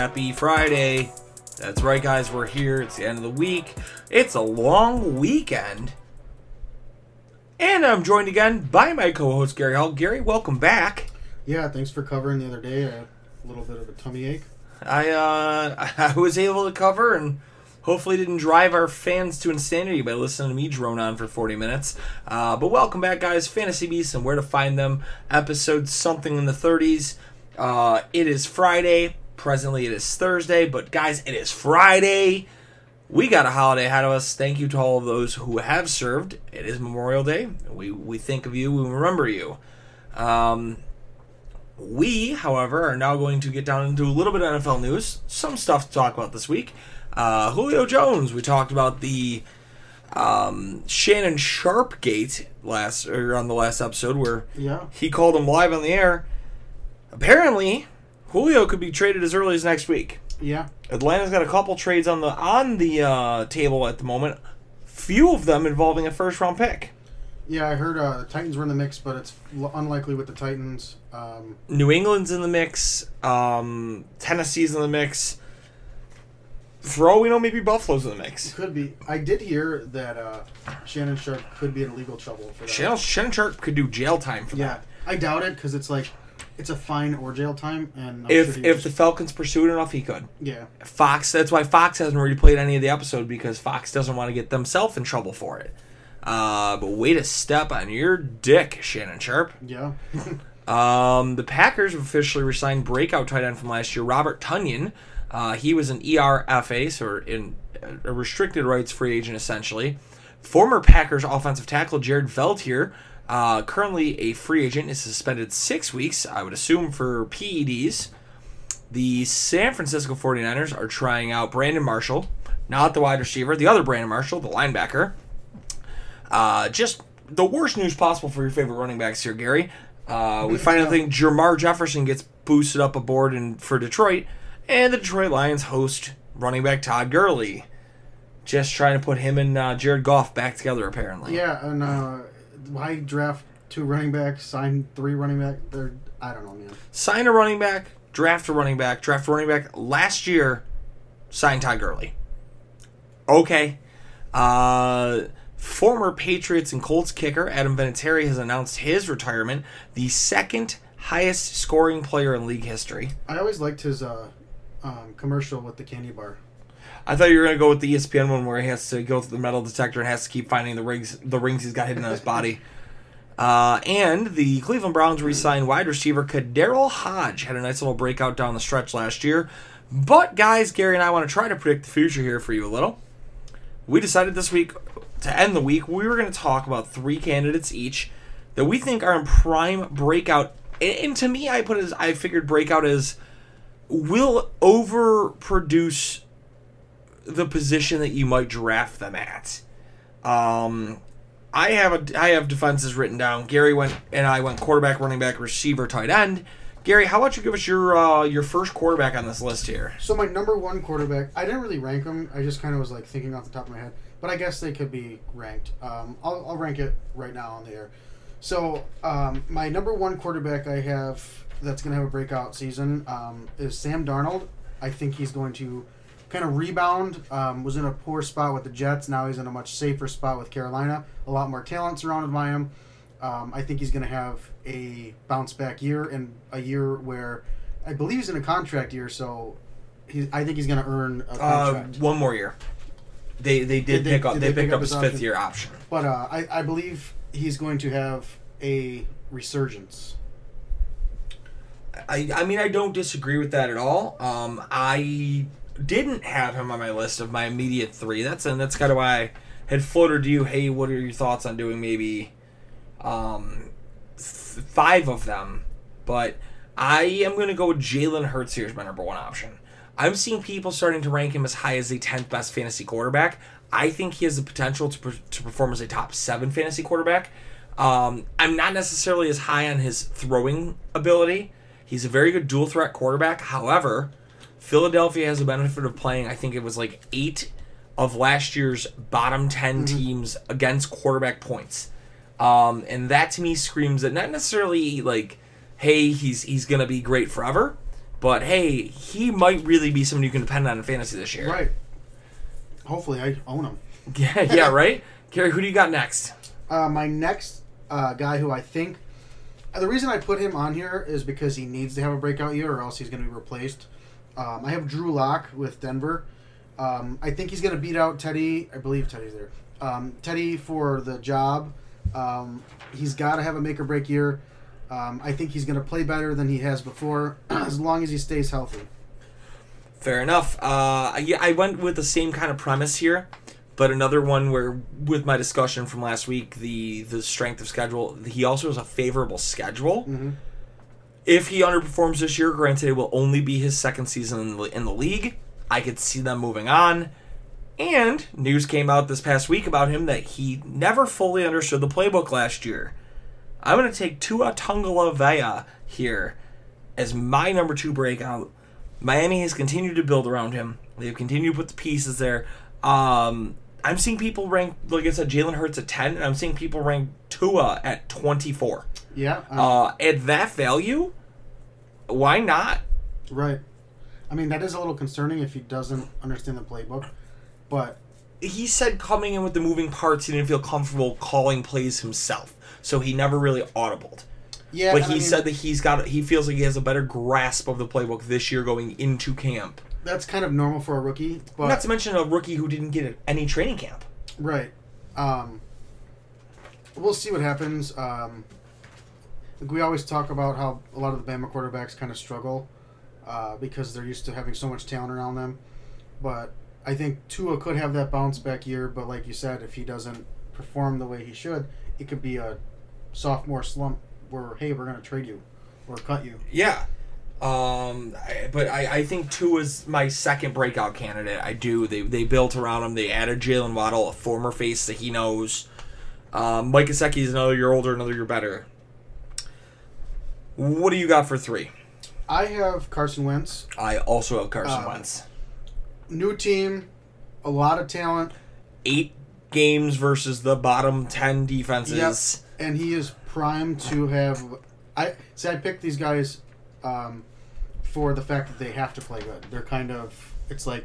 happy Friday. That's right, guys, we're here. It's the end of the week. It's a long weekend. And I'm joined again by my co host, Gary Hall. Gary, welcome back. Yeah, thanks for covering the other day. A little bit of a tummy ache. I uh I was able to cover and hopefully didn't drive our fans to insanity by listening to me drone on for 40 minutes. Uh, but welcome back, guys. Fantasy Beasts and where to find them. Episode something in the 30s. Uh, it is Friday. Presently, it is Thursday. But guys, it is Friday. We got a holiday ahead of us. Thank you to all of those who have served. It is Memorial Day. We we think of you. We remember you. Um, we, however, are now going to get down into a little bit of NFL news. Some stuff to talk about this week. Uh, Julio Jones. We talked about the um, Shannon Sharpe gate last or on the last episode where Yeah. he called him live on the air. Apparently, Julio could be traded as early as next week. Yeah. Atlanta's got a couple trades on the on the uh, table at the moment. Few of them involving a first round pick. Yeah, I heard uh, the Titans were in the mix, but it's l- unlikely with the Titans. Um, New England's in the mix. Um, Tennessee's in the mix. For all we know, maybe Buffalo's in the mix. could be. I did hear that uh, Shannon Sharpe could be in legal trouble for that. Shannon, Shannon Sharpe could do jail time for Yeah. that. I doubt it because it's like it's a fine or jail time, and I'm If sure if was- the Falcons pursued enough, he could. yeah Fox. That's why Fox hasn't replayed any of the episode because Fox doesn't want to get themselves in trouble for it. Uh, but way to step on your dick, Shannon Sharpe. yeah Um, the Packers have officially resigned breakout tight end from last year, Robert Tonyan. Uh, he was an ERFA, so in a restricted rights free agent essentially. Former Packers offensive tackle Jared Veldheer, uh, currently a free agent, is suspended six weeks, I would assume, for PEDs. The San Francisco 49ers are trying out Brandon Marshall, not the wide receiver, the other Brandon Marshall, the linebacker. Uh, just the worst news possible for your favorite running backs here, Gary. Uh, we find out think Jermar Jefferson gets boosted up aboard in, for Detroit, and the Detroit Lions host running back Todd Gurley. Just trying to put him and uh, Jared Goff back together, apparently. yeah. And uh, why draft two running backs, sign three running back? They're I don't know, man. Sign a running back, draft a running back, draft a running back. Last year, sign Todd Gurley. Okay. Uh, former Patriots and Colts kicker Adam Vinatieri has announced his retirement, the second highest scoring player in league history. I always liked his uh, um, commercial with the candy bar. I thought you were gonna go with the ESPN one where he has to go through the metal detector and has to keep finding the rings, the rings he's got hidden in his body. Uh, and the Cleveland Browns re-signed wide receiver KhaDarel Hodge had a nice little breakout down the stretch last year. But guys, Gary and I want to try to predict the future here for you a little. We decided this week to end the week we were going to talk about three candidates each that we think are in prime breakout. And, to me, I put it as I figured breakout as will overproduce the position that you might draft them at. Um, I have a I have defenses written down. Gary went and I went quarterback, running back, receiver, tight end. Gary, how about you give us your uh, your first quarterback on this list here? So my number one quarterback, I didn't really rank them. I just kind of was like thinking off the top of my head, but I guess they could be ranked. Um, I'll, I'll rank it right now on the air. So um, my number one quarterback I have that's going to have a breakout season um, is Sam Darnold. I think he's going to kind of rebound. Um, was in a poor spot with the Jets. Now he's in a much safer spot with Carolina. A lot more talent surrounded by him. Um, I think he's going to have a bounce back year and a year where I believe he's in a contract year. So he, I think he's going to earn a Uh, one more year. They they did, Did they- pick up did they, they picked pick up up his his fifth year option. But uh, I, I believe he's going to have a resurgence. I, I mean, I don't disagree with that at all. Um, I didn't have him on my list of my immediate three. That's and that's kind of why I had floated to you, hey, what are your thoughts on doing maybe um, th- five of them? But I am going to go with Jalen Hurts here as my number one option. I'm seeing people starting to rank him as high as the 10th best fantasy quarterback. I think he has the potential to, to perform as a top seven fantasy quarterback. Um, I'm not necessarily as high on his throwing ability. He's a very good dual threat quarterback. However, Philadelphia has the benefit of playing, I think it was like eight of last year's bottom 10 teams against quarterback points. Um, and that to me screams that not necessarily like, hey, he's he's gonna be great forever, but hey, he might really be someone you can depend on in fantasy this year. Right. Hopefully, I own him. Yeah, yeah, right. Gary, who do you got next? Uh, my next uh, guy who I think the reason I put him on here is because he needs to have a breakout year or else he's going to be replaced. Um, I have Drew Lock with Denver. Um, I think he's going to beat out Teddy. I believe Teddy's there. Um, Teddy for the job. Um, he's got to have a make or break year. Um, I think he's going to play better than he has before as long as he stays healthy. Fair enough. Uh, yeah, I went with the same kind of premise here, but another one where, with my discussion from last week, the the strength of schedule, he also has a favorable schedule. Mhm. If he underperforms this year, granted, it will only be his second season in the, in the league. I could see them moving on. And news came out this past week about him that he never fully understood the playbook last year. I'm going to take Tua Tungala here as my number two breakout. Miami has continued to build around him. They've continued to put the pieces there. Um, I'm seeing people rank, like I said, Jalen Hurts at 10, and I'm seeing people rank Tua at 24. Yeah. um, Uh, at that value, why not? right. I mean, that is a little concerning if he doesn't understand the playbook. But He said coming in with the moving parts, he didn't feel comfortable calling plays himself, so he never really audibled. yeah, but he I mean, said that he's got, he feels like he has a better grasp of the playbook this year going into camp. that's kind of normal for a rookie. But Not to mention a rookie who didn't get any training camp. Right. Um, we'll see what happens. Um, like we always talk about how a lot of the Bama quarterbacks kind of struggle uh, because they're used to having so much talent around them. But I think Tua could have that bounce back year. But like you said, if he doesn't perform the way he should, it could be a sophomore slump where hey, we're to trade you or cut you. Yeah. Um, but I, I think two is my second breakout candidate. I do. They they built around him. They added Jaylen Waddle, a former face that he knows. Um, Mike Gesicki is another year older, another year better. What do you got for three? I have Carson Wentz, I also have Carson Um, Wentz. new team, a lot of talent. Eight games versus the bottom ten defenses. and he is primed to have. I see. I picked these guys um, for the fact that they have to play good. They're kind of. It's like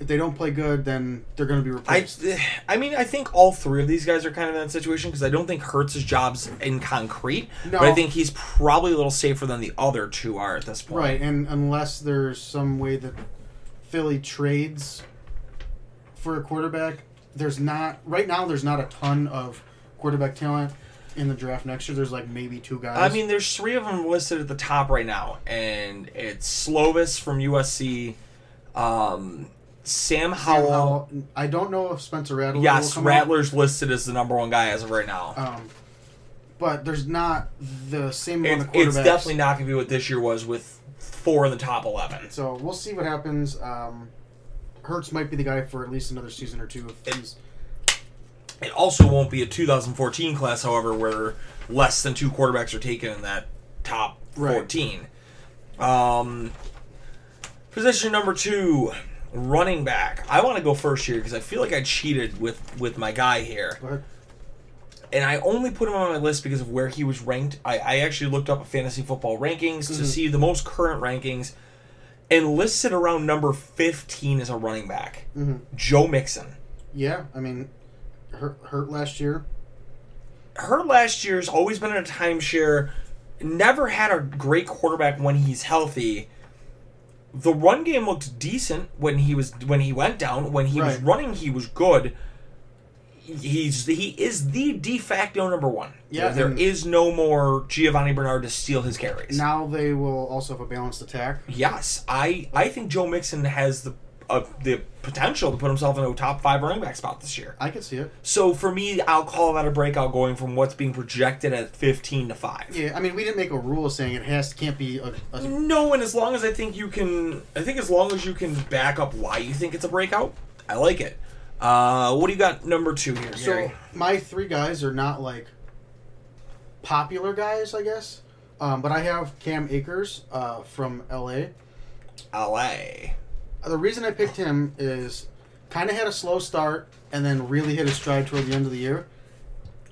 if they don't play good, then they're going to be replaced. I mean, I think all three of these guys are kind of in that situation because I don't think Hurts' job's in concrete, No. but I think he's probably a little safer than the other two are at this point. right, and unless there's some way that Philly trades for a quarterback, there's not right now. There's not a ton of quarterback talent in the draft next year. There's like maybe two guys. I mean, there's three of them listed at the top right now, and it's Slovis from USC, um, Sam Sam Howell. Howell. I don't know if Spencer Rattler. Yes, come out. Rattler's listed as the number one guy as of right now. Um, but there's not the same amount It's, of quarterbacks. it's definitely not going to be what this year was with four in the top 11. So we'll see what happens. Um, Hurts might be the guy for at least another season or two. If he's It also won't be a 2014 class, however, where less than two quarterbacks are taken in that top Right. 14. Um, position number two, running back. I want to go first here because I feel like I cheated with with my guy here, and I only put him on my list because of where he was ranked. I, I actually looked up a fantasy football rankings to Mhm. see the most current rankings, and listed around number 15 as a running back, mhm. Joe Mixon. yeah, I mean, hurt, hurt last year. her last year's always been in a timeshare. Never had a great quarterback when he's healthy. The run game looked decent when he was when he went down. When he was running, he was good. He's he is the de facto number one. Yeah, there, there is no more Giovani Bernard to steal his carries. Now they will also have a balanced attack. Yes, I I think Joe Mixon has the a, the potential to put himself in a top five running back spot this year. I can see it. So for me, I'll call that a breakout going from what's being projected at 15 to 5. Yeah, I mean, we didn't make a rule saying it has can't be a, a No, and as long as I think you can, I think as long as you can back up why you think it's a breakout, I like it. Uh, what do you got number two here, So Gary? my three guys are not like popular guys, I guess. Um, but I have Cam Akers uh, from LA. LA. The reason I picked him is kind of had a slow start and then really hit a stride toward the end of the year.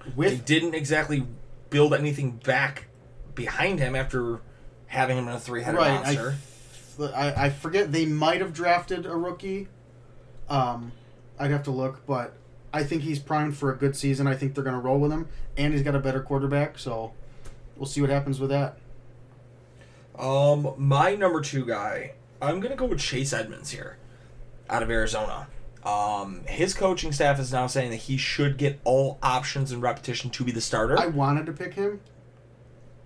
They With didn't exactly build anything back behind him after having him in a three-headed right, monster. I, I I forget they might have drafted a rookie. Um, I'd have to look, but I think he's primed for a good season. I think they're going to roll with him, and he's got a better quarterback. So we'll see what happens with that. Um, my number two guy, I'm gonna go with Chase Edmonds here, out of Arizona. Um, his coaching staff is now saying that he should get all options and repetition to be the starter. I wanted to pick him.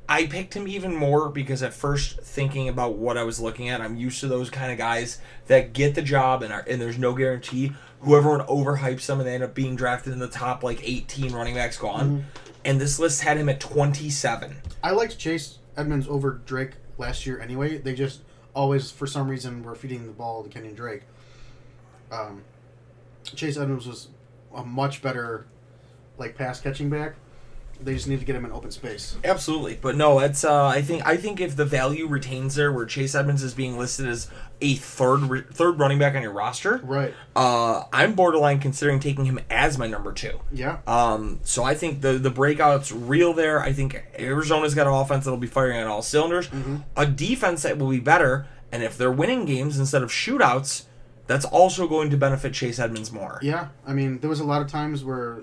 I picked him even more because at first thinking about what I was looking at, I'm used to those kind of guys that get the job and are and there's no guarantee. Whoever overhypes them and they end up being drafted in the top like 18 running backs gone. And this list had him at 27. I liked Chase Edmonds over Drake last year anyway. They just always, for some reason, were feeding the ball to Kenyon Drake. Um, Chase Edmonds was a much better, like pass catching back. They just need to get him in open space. Absolutely, but no, it's. Uh, I think. I think if the value retains there, where Chase Edmonds is being listed as a third re- third running back on your roster, Right. uh, I'm borderline considering taking him as my number two. Yeah. Um, so I think the the breakout's real there. I think Arizona's got an offense that'll be firing on all cylinders, a defense that will be better, and if they're winning games instead of shootouts, that's also going to benefit Chase Edmonds more. Yeah. I mean, there was a lot of times where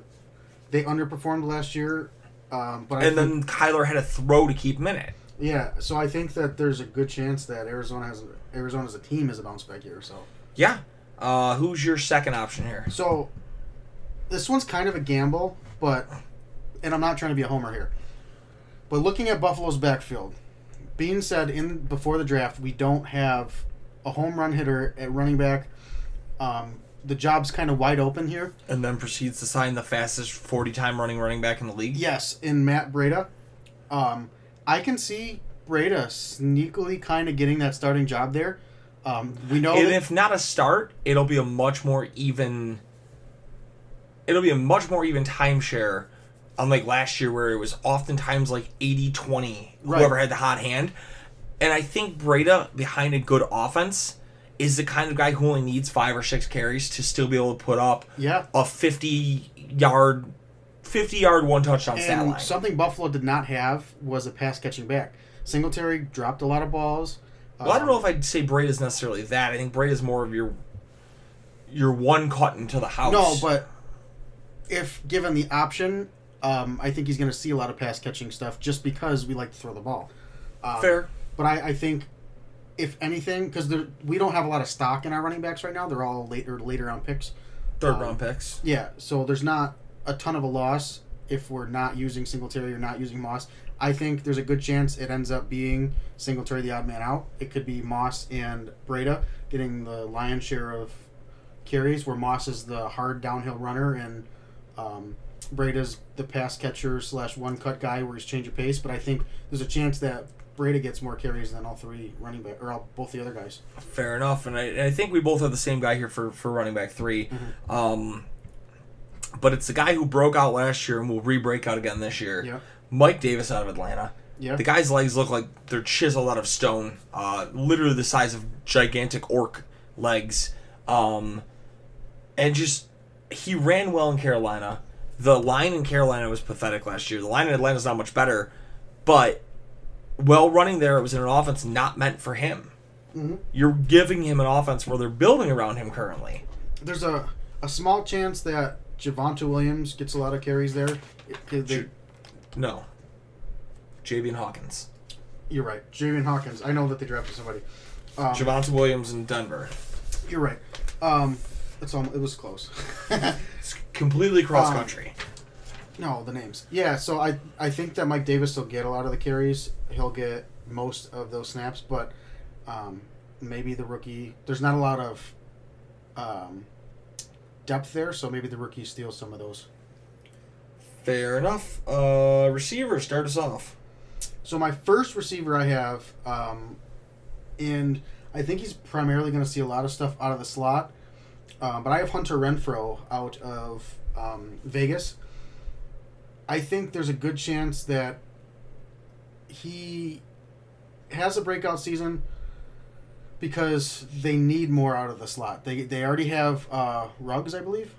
they underperformed last year. Um, but I And think, then Kyler had a throw to keep him in it. yeah, so I think that there's a good chance that Arizona has Arizona as a team has a bounce back year. So Yeah. Uh, who's your second option here? So, this one's kind of a gamble, but, and I'm not trying to be a homer here, but looking at Buffalo's backfield, being said in before the draft, we don't have a home run hitter at running back. Um, the job's kind of wide open here. And then proceeds to sign the fastest 40 time running running back in the league. Yes, in Matt Breida, um, I can see Breida sneakily kind of getting that starting job there. Um, we know And that- if not a start, it'll be a much more even. It'll be a much more even timeshare, unlike last year where it was oftentimes like 80 20, Right. whoever had the hot hand. And I think Breida, behind a good offense, is the kind of guy who only needs five or six carries to still be able to put up yeah, a 50 yard. 50 yard one touchdown stat line. something Buffalo did not have was a pass catching back. Singletary dropped a lot of balls. Well, I don't Um, know if I'd say Braid is necessarily that. I think Braid is more of your your one cut into the house. No, but if given the option, um, I think he's going to see a lot of pass catching stuff just because we like to throw the ball. Um, fair. But I, I think, if anything, because we don't have a lot of stock in our running backs right now, they're all later later round picks. Third um, round picks. Yeah, so there's not a ton of a loss if we're not using Singletary or not using Moss. I think there's a good chance it ends up being Singletary the odd man out. It could be Moss and Breida getting the lion's share of carries, where Moss is the hard downhill runner and um, Breida's the pass catcher slash one cut guy where he's change of pace. But I think there's a chance that Breida gets more carries than all three running back or all, both the other guys. Fair enough, and I, I think we both have the same guy here for, for running back 3 Mm-hmm. Um, but it's the guy who broke out last year and will re-break out again this year. Yeah. Mike Davis out of Atlanta. Yeah. The guy's legs look like they're chiseled out of stone, uh, literally the size of gigantic orc legs. Um, and just he ran well in Carolina. The line in Carolina was pathetic last year. The line in Atlanta's not much better, but well running there, it was in an offense not meant for him. Mhm. You're giving him an offense where they're building around him currently. there's a, a small chance that Javonte Williams gets a lot of carries there. It- it- they- No. Javian Hawkins. you're right. Javian Hawkins. I know that they drafted somebody. Um, Javonte Williams in Denver. you're right. Um, it's almost, it was close. Completely cross country. no, the names. Yeah, so I I think that Mike Davis will get a lot of the carries. He'll get most of those snaps, but um, maybe the rookie. There's not a lot of um, depth there, so maybe the rookie steals some of those. Fair enough. Uh, receiver, start us off. So my first receiver I have, um, and I think he's primarily going to see a lot of stuff out of the slot. Um, but I have Hunter Renfrow out of um, Vegas. I think there's a good chance that he has a breakout season because they need more out of the slot. They, they already have uh, Ruggs, I believe.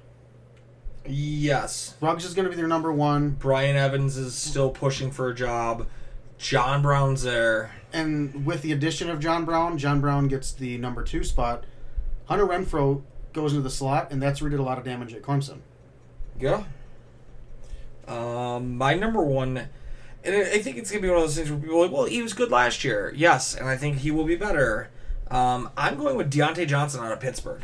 Yes. Ruggs is going to be their number one. Brian Evans is still pushing for a job. John Brown's there. And with the addition of John Brown, John Brown gets the number two spot. Hunter Renfrow goes into the slot, and that's where he did a lot of damage at Clemson. Yeah. Um, my number one, and I think it's gonna be one of those things where people are like, well, he was good last year, yes, and I think he will be better. Um, I'm going with Diontae Johnson out of Pittsburgh.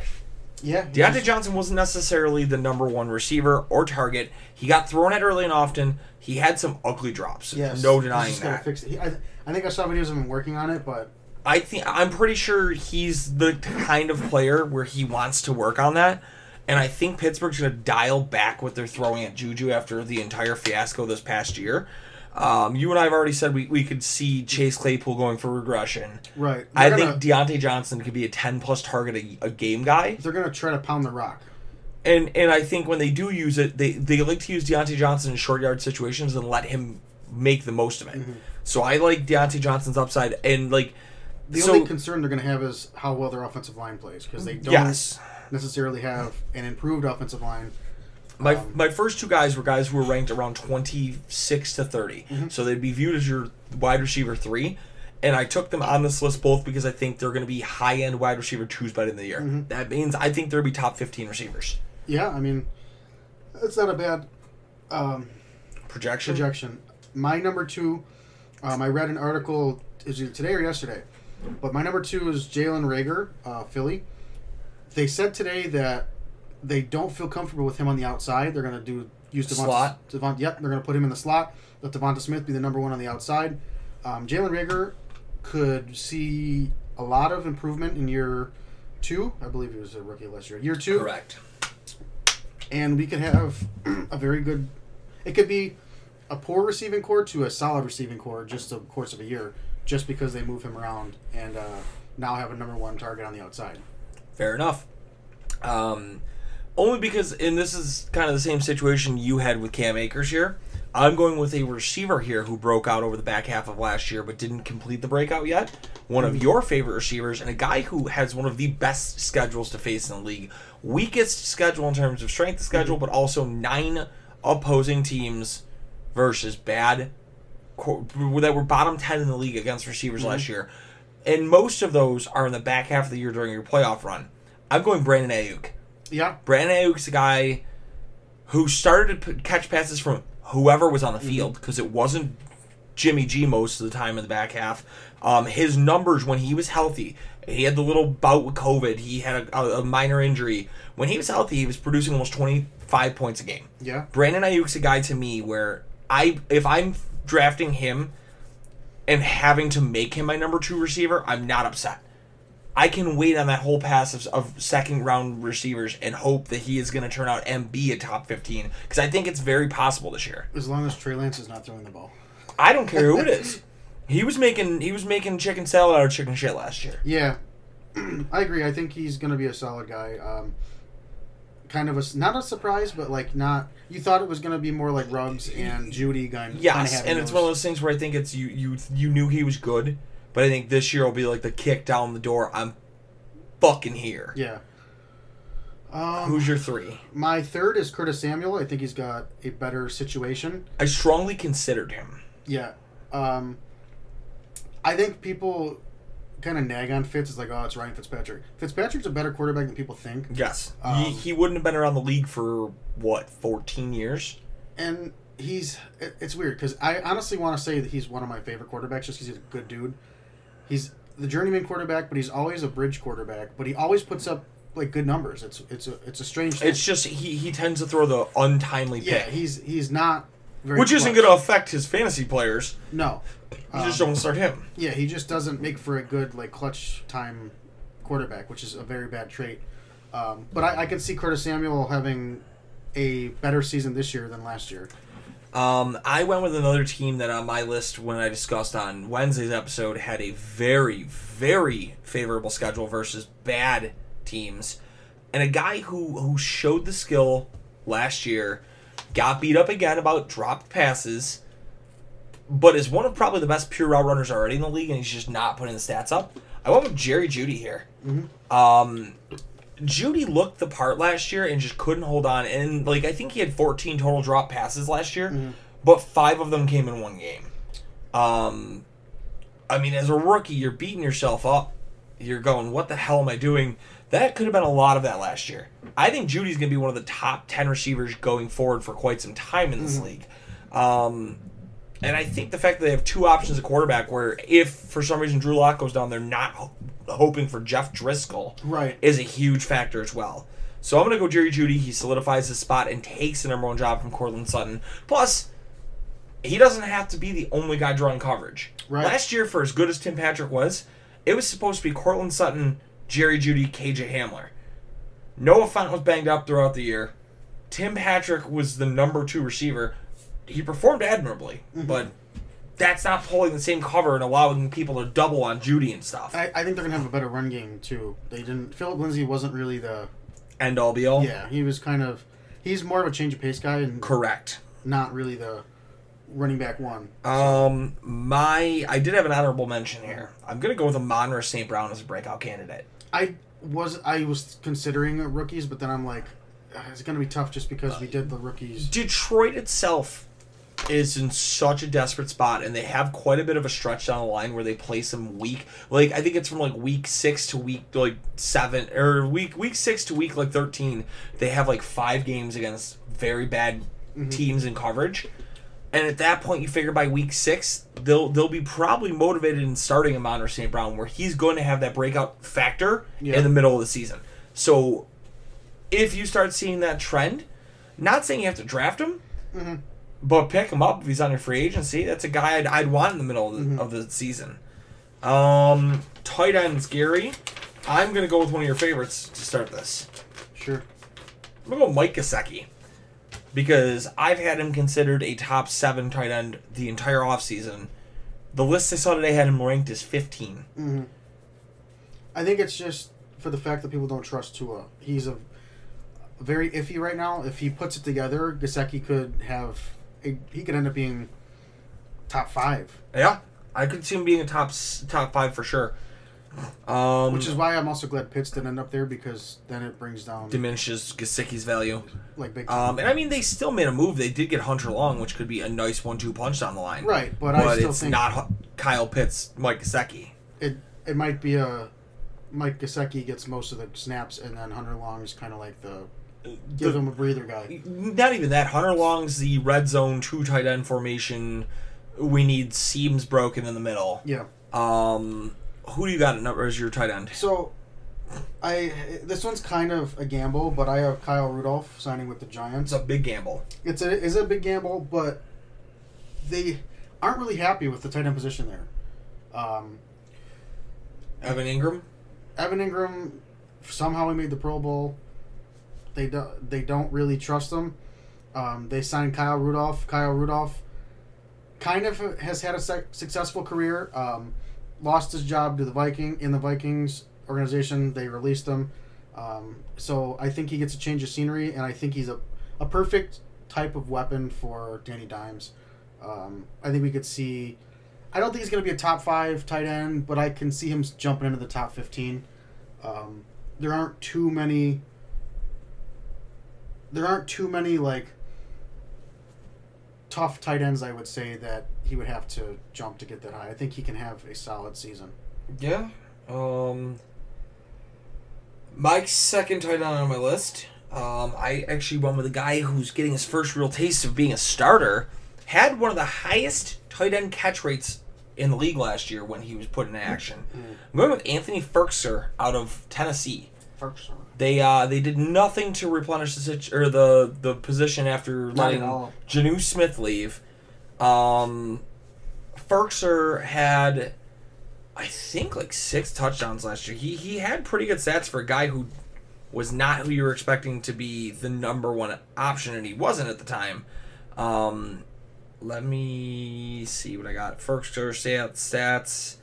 Yeah, Diontae Johnson wasn't necessarily the number one receiver or target. He got thrown at early and often. He had some ugly drops. Yes, no denying that. Fix it. He, I, I think I saw videos of him working on it, but I think I'm pretty sure he's the kind of player where he wants to work on that. And I think Pittsburgh's going to dial back what they're throwing at Juju after the entire fiasco this past year. Um, you and I have already said we, we could see Chase Claypool going for regression. right. I They're think gonna, Diontae Johnson could be a 10 plus target a, a game guy. they're gonna try to pound the rock. And and I think when they do use it, they, they like to use Diontae Johnson in short yard situations and let him make the most of it. Mm-hmm. So I like Diontae Johnson's upside. And like, The so, only concern they're gonna have is how well their offensive line plays because they don't yes. necessarily have an improved offensive line. My, Um, my first two guys were guys who were ranked around 26 to 30. Mm-hmm. So they'd be viewed as your wide receiver three. And I took them on this list both because I think they're going to be high end wide receiver twos by the end of the year. Mm-hmm. That means I think they'll be top 15 receivers. Yeah, I mean, it's not a bad um, Projection? projection. My number two, um, I read an article is today or yesterday, but my number two is Jalen Reagor, uh, Philly. They said today that they don't feel comfortable with him on the outside. They're going to do use Devonta, Slot? Devon, yep, they're going to put him in the slot. Let Devonta Smith be the number one on the outside. Um, Jalen Reagor could see a lot of improvement in year two. I believe he was a rookie last year. Year two, Correct. and we could have a very good. It could be a poor receiving core to a solid receiving core just the course of a year, just because they move him around and uh, now have a number one target on the outside. Fair enough. Um, only because, and this is kind of the same situation you had with Cam Akers here. I'm going with a receiver here who broke out over the back half of last year but didn't complete the breakout yet. One of your favorite receivers and a guy who has one of the best schedules to face in the league. Weakest schedule in terms of strength of schedule, but also nine opposing teams versus bad that were bottom 10 in the league against receivers last year. And most of those are in the back half of the year during your playoff run. I'm going Brandon Aiyuk. Yeah, Brandon Aiyuk's a guy who started to catch passes from whoever was on the field because it wasn't Jimmy G most of the time in the back half. Um, his numbers when he was healthy, he had the little bout with COVID. He had a, a, a minor injury. When he was healthy, he was producing almost 25 points a game. yeah. Brandon Aiyuk's a guy to me where I if I'm drafting him and having to make him my number two receiver, I'm not upset. I can wait on that whole pass of, of second round receivers and hope that he is going to turn out and be a top 15 because I think it's very possible this year. As long as Trey Lance is not throwing the ball. I don't care who it is. He was making he was making chicken salad out of chicken shit last year. Yeah, I agree. I think he's going to be a solid guy. Um, kind of a not a surprise, but like not. You thought it was going to be more like Ruggs and Jeudy kinda Yes, and it's one of those things where I think it's you you you knew he was good, but I think this year will be like the kick down the door. I'm fucking here. Yeah. Um, Who's your three? my third is Curtis Samuel. I think he's got a better situation. I strongly considered him. Yeah. Um, I think people kind of nag on Fitz. is like, oh, it's Ryan Fitzpatrick. Fitzpatrick's a better quarterback than people think. Yes, Um, he, he wouldn't have been around the league for what 14 years. And he's, it's weird because I honestly want to say that he's one of my favorite quarterbacks just because he's a good dude. He's the journeyman quarterback, but he's always a bridge quarterback. But he always puts up like good numbers. It's it's a it's a strange thing. It's just he he tends to throw the untimely yeah, pick, he's he's not very which isn't clutch. going to affect his fantasy players. no. You just Um, don't start him. Yeah, he just doesn't make for a good like clutch time quarterback, which is a very bad trait. Um, but I, I could see Curtis Samuel having a better season this year than last year. Um, I went with another team that on my list when I discussed on Wednesday's episode had a very, very favorable schedule versus bad teams, and a guy who who showed the skill last year, got beat up again about dropped passes, but is one of probably the best pure route runners already in the league, and he's just not putting the stats up. I went with Jerry Jeudy here. Um, Jeudy looked the part last year and just couldn't hold on. And like I think he had 14 total drop passes last year, but five of them came in one game. Um, I mean, as a rookie, you're beating yourself up. You're going, "What the hell am I doing?" That could have been a lot of that last year. I think Jeudy's going to be one of the top 10 receivers going forward for quite some time in this league. Um, and I think the fact that they have two options at quarterback, where if for some reason Drew Lock goes down, they're not ho- hoping for Jeff Driskel, Right. is a huge factor as well. So I'm going to go Jerry Jeudy. He solidifies his spot and takes the number one job from Courtland Sutton. Plus, he doesn't have to be the only guy drawing coverage. Right. Last year, for as good as Tim Patrick was, it was supposed to be Courtland Sutton, Jerry Jeudy, KJ Hamler. Noah Fant was banged up throughout the year. Tim Patrick was the number two receiver. He performed admirably, Mm-hmm. but that's not pulling the same cover and allowing people to double on Jeudy and stuff. I, I think they're gonna have a better run game too. They didn't. Phillip Lindsay wasn't really the. End all be all. Yeah, he was kind of. He's more of a change of pace guy and Correct. not really the running back one. Um, my I did have an honorable mention here. I'm gonna go with Amon-Ra St. Brown as a breakout candidate. I was I was considering rookies, but then I'm like, "Ah, it's gonna be tough just because we did the rookies. Detroit itself is in such a desperate spot, and they have quite a bit of a stretch down the line where they play some week. Like I think it's from like week six to week like seven, or week week six to week like thirteen. They have like five games against very bad teams in coverage. And at that point, you figure by week six, they'll they'll be probably motivated in starting Amon-Ra St. Brown, where he's going to have that breakout factor Yeah. in the middle of the season. So, if you start seeing that trend, not saying you have to draft him, but pick him up if he's on your free agency. That's a guy I'd, I'd want in the middle of the, of the season. Um, tight ends, Gary. I'm gonna go with one of your favorites to start this. Sure. I'm gonna go Mike Gesicki because I've had him considered a top seven tight end the entire offseason. The list I saw today had him ranked as 15. Mm-hmm. I think it's just for the fact that people don't trust Tua. He's a very iffy right now. If he puts it together, Gesicki could have a, he could end up being top five, Yeah, I could see him being a top top five for sure. Um, which is why I'm also glad Pitts didn't end up there because then it brings down diminishes Gesicki's value. like big Um, and I mean, they still made a move. They did get Hunter Long, which could be a nice one-two punch down the line. right. But, But, I still it's think not Hu- Kyle Pitts, Mike Gesicki. it it might be a Mike Gesicki gets most of the snaps and then Hunter Long is kind of like the give The- him a breather guy. Not even that. Hunter Long's the red zone two tight end formation. We need seams broken in the middle. Yeah. Um, who do you got as your tight end? So, I this one's kind of a gamble, but I have Kyle Rudolph signing with the Giants. It's a big gamble. It's a is a big gamble, but they aren't really happy with the tight end position there. Um, Evan Engram. Evan Engram somehow he made the Pro Bowl. They do, they don't really trust him. Um, they signed Kyle Rudolph. Kyle Rudolph kind of has had a successful career. Um, lost his job to the Viking in the Vikings organization. They released him. Um, so I think he gets a change of scenery, and I think he's a, a perfect type of weapon for Danny Dimes. Um, I think we could see. I don't think he's going to be a top five tight end, but I can see him jumping into the top fifteen. Um, there aren't too many. There aren't too many like tough tight ends. I would say that he would have to jump to get that high. I think he can have a solid season. Yeah. Um, Mike's second tight end on my list. Um, I actually went with a guy who's getting his first real taste of being a starter. Had one of the highest tight end catch rates in the league last year when he was put in action. I'm going with Anthony Firkser out of Tennessee. First, They uh they did nothing to replenish the situ- or the the position after Not letting at all. Jonnu Smith leave. Um, Firkser had, I think, like six touchdowns last year. He he had pretty good stats for a guy who was not who you were expecting to be the number one option, and he wasn't at the time. Um, let me see what I got. Firkser stats. stats.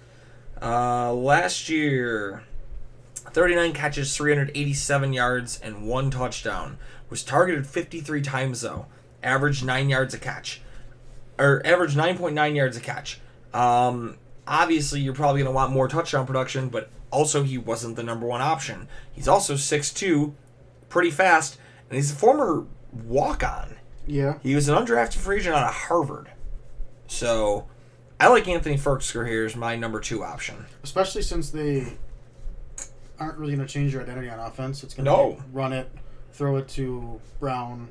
Uh, last year, 39 catches, 387 yards, and one touchdown. Was targeted 53 times though. Averaged nine yards a catch, or averaged 9.9 yards a catch. Um, obviously, you're probably going to want more touchdown production, but also he wasn't the number one option. He's also 6'2", pretty fast, and he's a former walk-on. Yeah. He was an undrafted free agent out of Harvard. So, I like Anthony Firkser here as my number two option. Especially since they aren't really going to change your identity on offense. It's going to No. run it, throw it to Brown,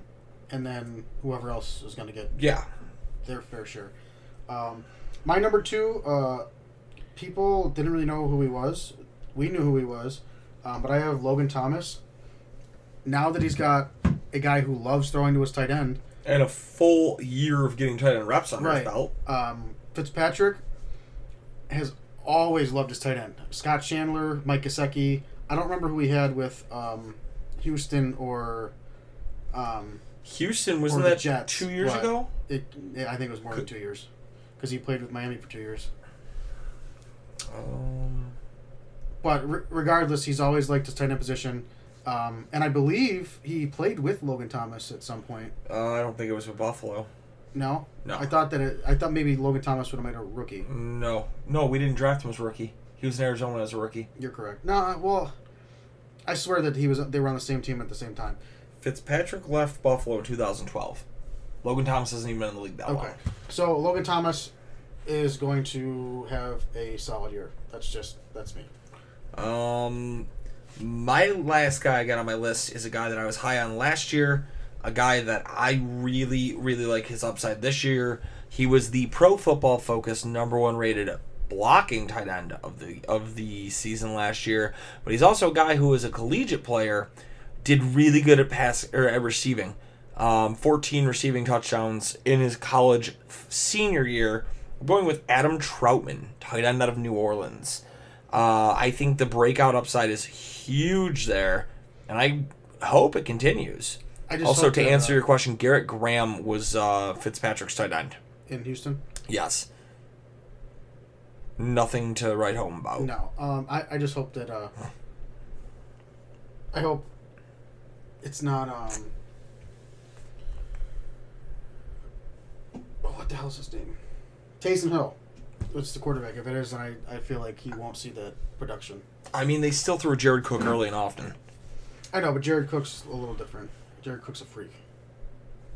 and then whoever else is going to get Yeah. their fair share. Um, my number two, uh, people didn't really know who he was. We knew who he was, um, but I have Logan Thomas. Now that he's got a guy who loves throwing to his tight end, And a full year of getting tight end reps under Right. his belt. um, Fitzpatrick has always loved his tight end. Scott Chandler, Mike Gesicki. I don't remember who he had with um, Houston or um, Houston, wasn't that Jets, two years ago? it. Yeah, I think it was more than two years because he played with Miami for two years. Um, But re- regardless, he's always liked his tight end position. Um, and I believe he played with Logan Thomas at some point. uh, I don't think it was with Buffalo. No, No. I thought that it, I thought maybe Logan Thomas would have made a rookie. No. No, we didn't draft him as a rookie. He was in Arizona as a rookie. You're correct. No, well, I swear that he was. They were on the same team at the same time. Fitzpatrick left Buffalo in 2012. Logan Thomas hasn't even been in the league that Okay, long. so Logan Thomas is going to have a solid year. That's just that's me. Um, my last guy I got on my list is a guy that I was high on last year. A guy that I really, really like his upside this year. He was the Pro Football Focus number one rated blocking tight end of the of the season last year. But he's also a guy who is a collegiate player, did really good at pass or at receiving. Um, 14 receiving touchdowns in his college senior year. We're going with Adam Trautman, tight end out of New Orleans. Uh, I think the breakout upside is huge there, and I hope it continues. Also, to that, answer uh, your question, Garrett Graham was uh, Fitzpatrick's tight end. in Houston. Yes. Nothing to write home about. No, um, I, I just hope that uh, I hope it's not um. Oh, what the hell's his name? Taysom Hill. It's the quarterback. If it is, then I, I feel like he won't see the production. I mean, they still threw Jared Cook early and often. I know, but Jared Cook's a little different. Jared Cook's a freak.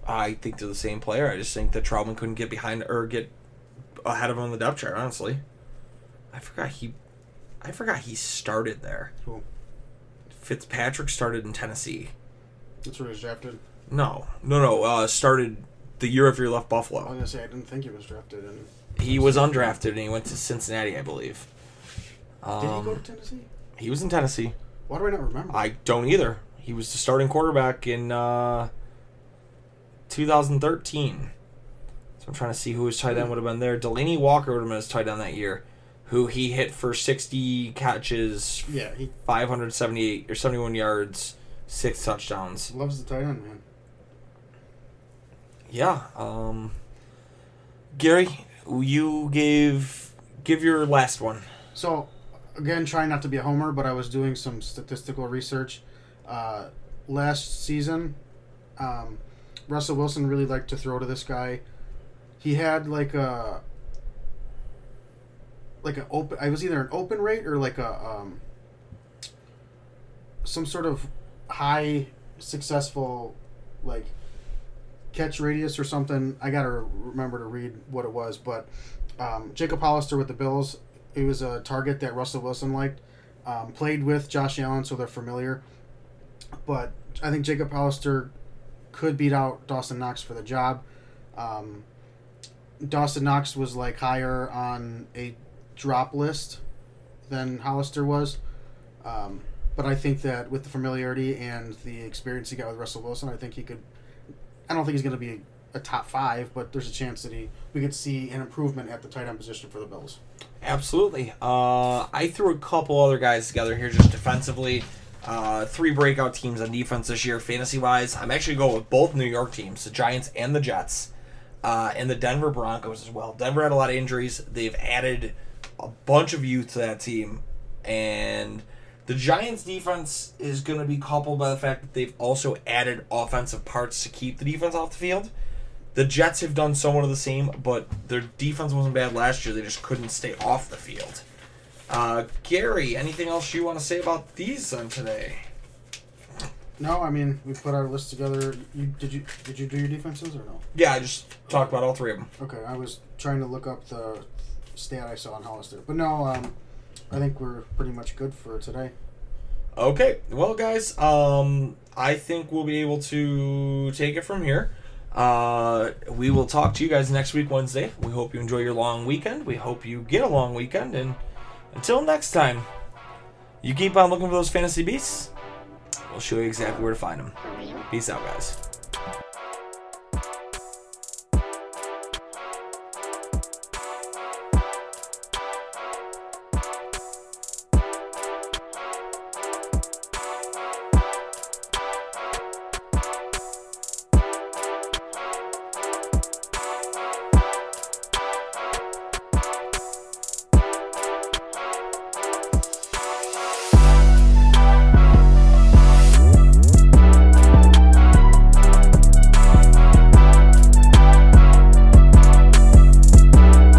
I think they're the same player. I just think that Trautman couldn't get behind or get ahead of him on the depth chart. Honestly, I forgot he, I forgot he started there. Cool. Fitzpatrick started in Tennessee. That's where he was drafted. No, no, no. Uh, started the year after he left Buffalo. I was gonna say I didn't think he was drafted. And He was undrafted and he went to Cincinnati, I believe. Um, did he go to Tennessee? he was in Tennessee. Why do I not remember? I don't either. He was the starting quarterback in uh, 2013. So I'm trying to see who his tight end would have been there. Delanie Walker would have been his tight end that year, who he hit for 60 catches, yeah, he 578 or 71 yards, six touchdowns. loves the tight end, man. Yeah. Um, Gary, you gave give your last one. So, again, trying not to be a homer, but I was doing some statistical research. Uh, last season, um, Russell Wilson really liked to throw to this guy. He had like a like an open. I was either an open rate or like a um, some sort of high successful like catch radius or something. I gotta remember to read what it was, but um, Jacob Hollister with the Bills. He was a target that Russell Wilson liked. Um, played with Josh Allen, so they're familiar. But I think Jacob Hollister could beat out Dawson Knox for the job. Um, Dawson Knox was like higher on a drop list than Hollister was. Um, but I think that with the familiarity and the experience he got with Russell Wilson, I think he could. I don't think he's going to be a top five, but there's a chance that he we could see an improvement at the tight end position for the Bills. Absolutely. Uh, I threw a couple other guys together here just defensively. Uh, three breakout teams on defense this year, fantasy wise. I'm actually going with both New York teams, the Giants and the Jets, uh, and the Denver Broncos as well. Denver had a lot of injuries. They've added a bunch of youth to that team, and the Giants' defense is going to be coupled by the fact that they've also added offensive parts to keep the defense off the field. The Jets have done somewhat of the same, but their defense wasn't bad last year. They just couldn't stay off the field. Uh, Gary, anything else you want to say about these on today? No, I mean we put our list together. You did you did you do your defenses or no? Yeah, I just talked about all three of them. Okay, I was trying to look up the stat I saw on Hollister, but no, um, I think we're pretty much good for today. Okay, well, guys, um, I think we'll be able to take it from here. Uh, we will talk to you guys next week, Wednesday. We hope you enjoy your long weekend. We hope you get a long weekend, and until next time, you keep on looking for those fantasy beasts. We'll show you exactly where to find them. Peace out, guys.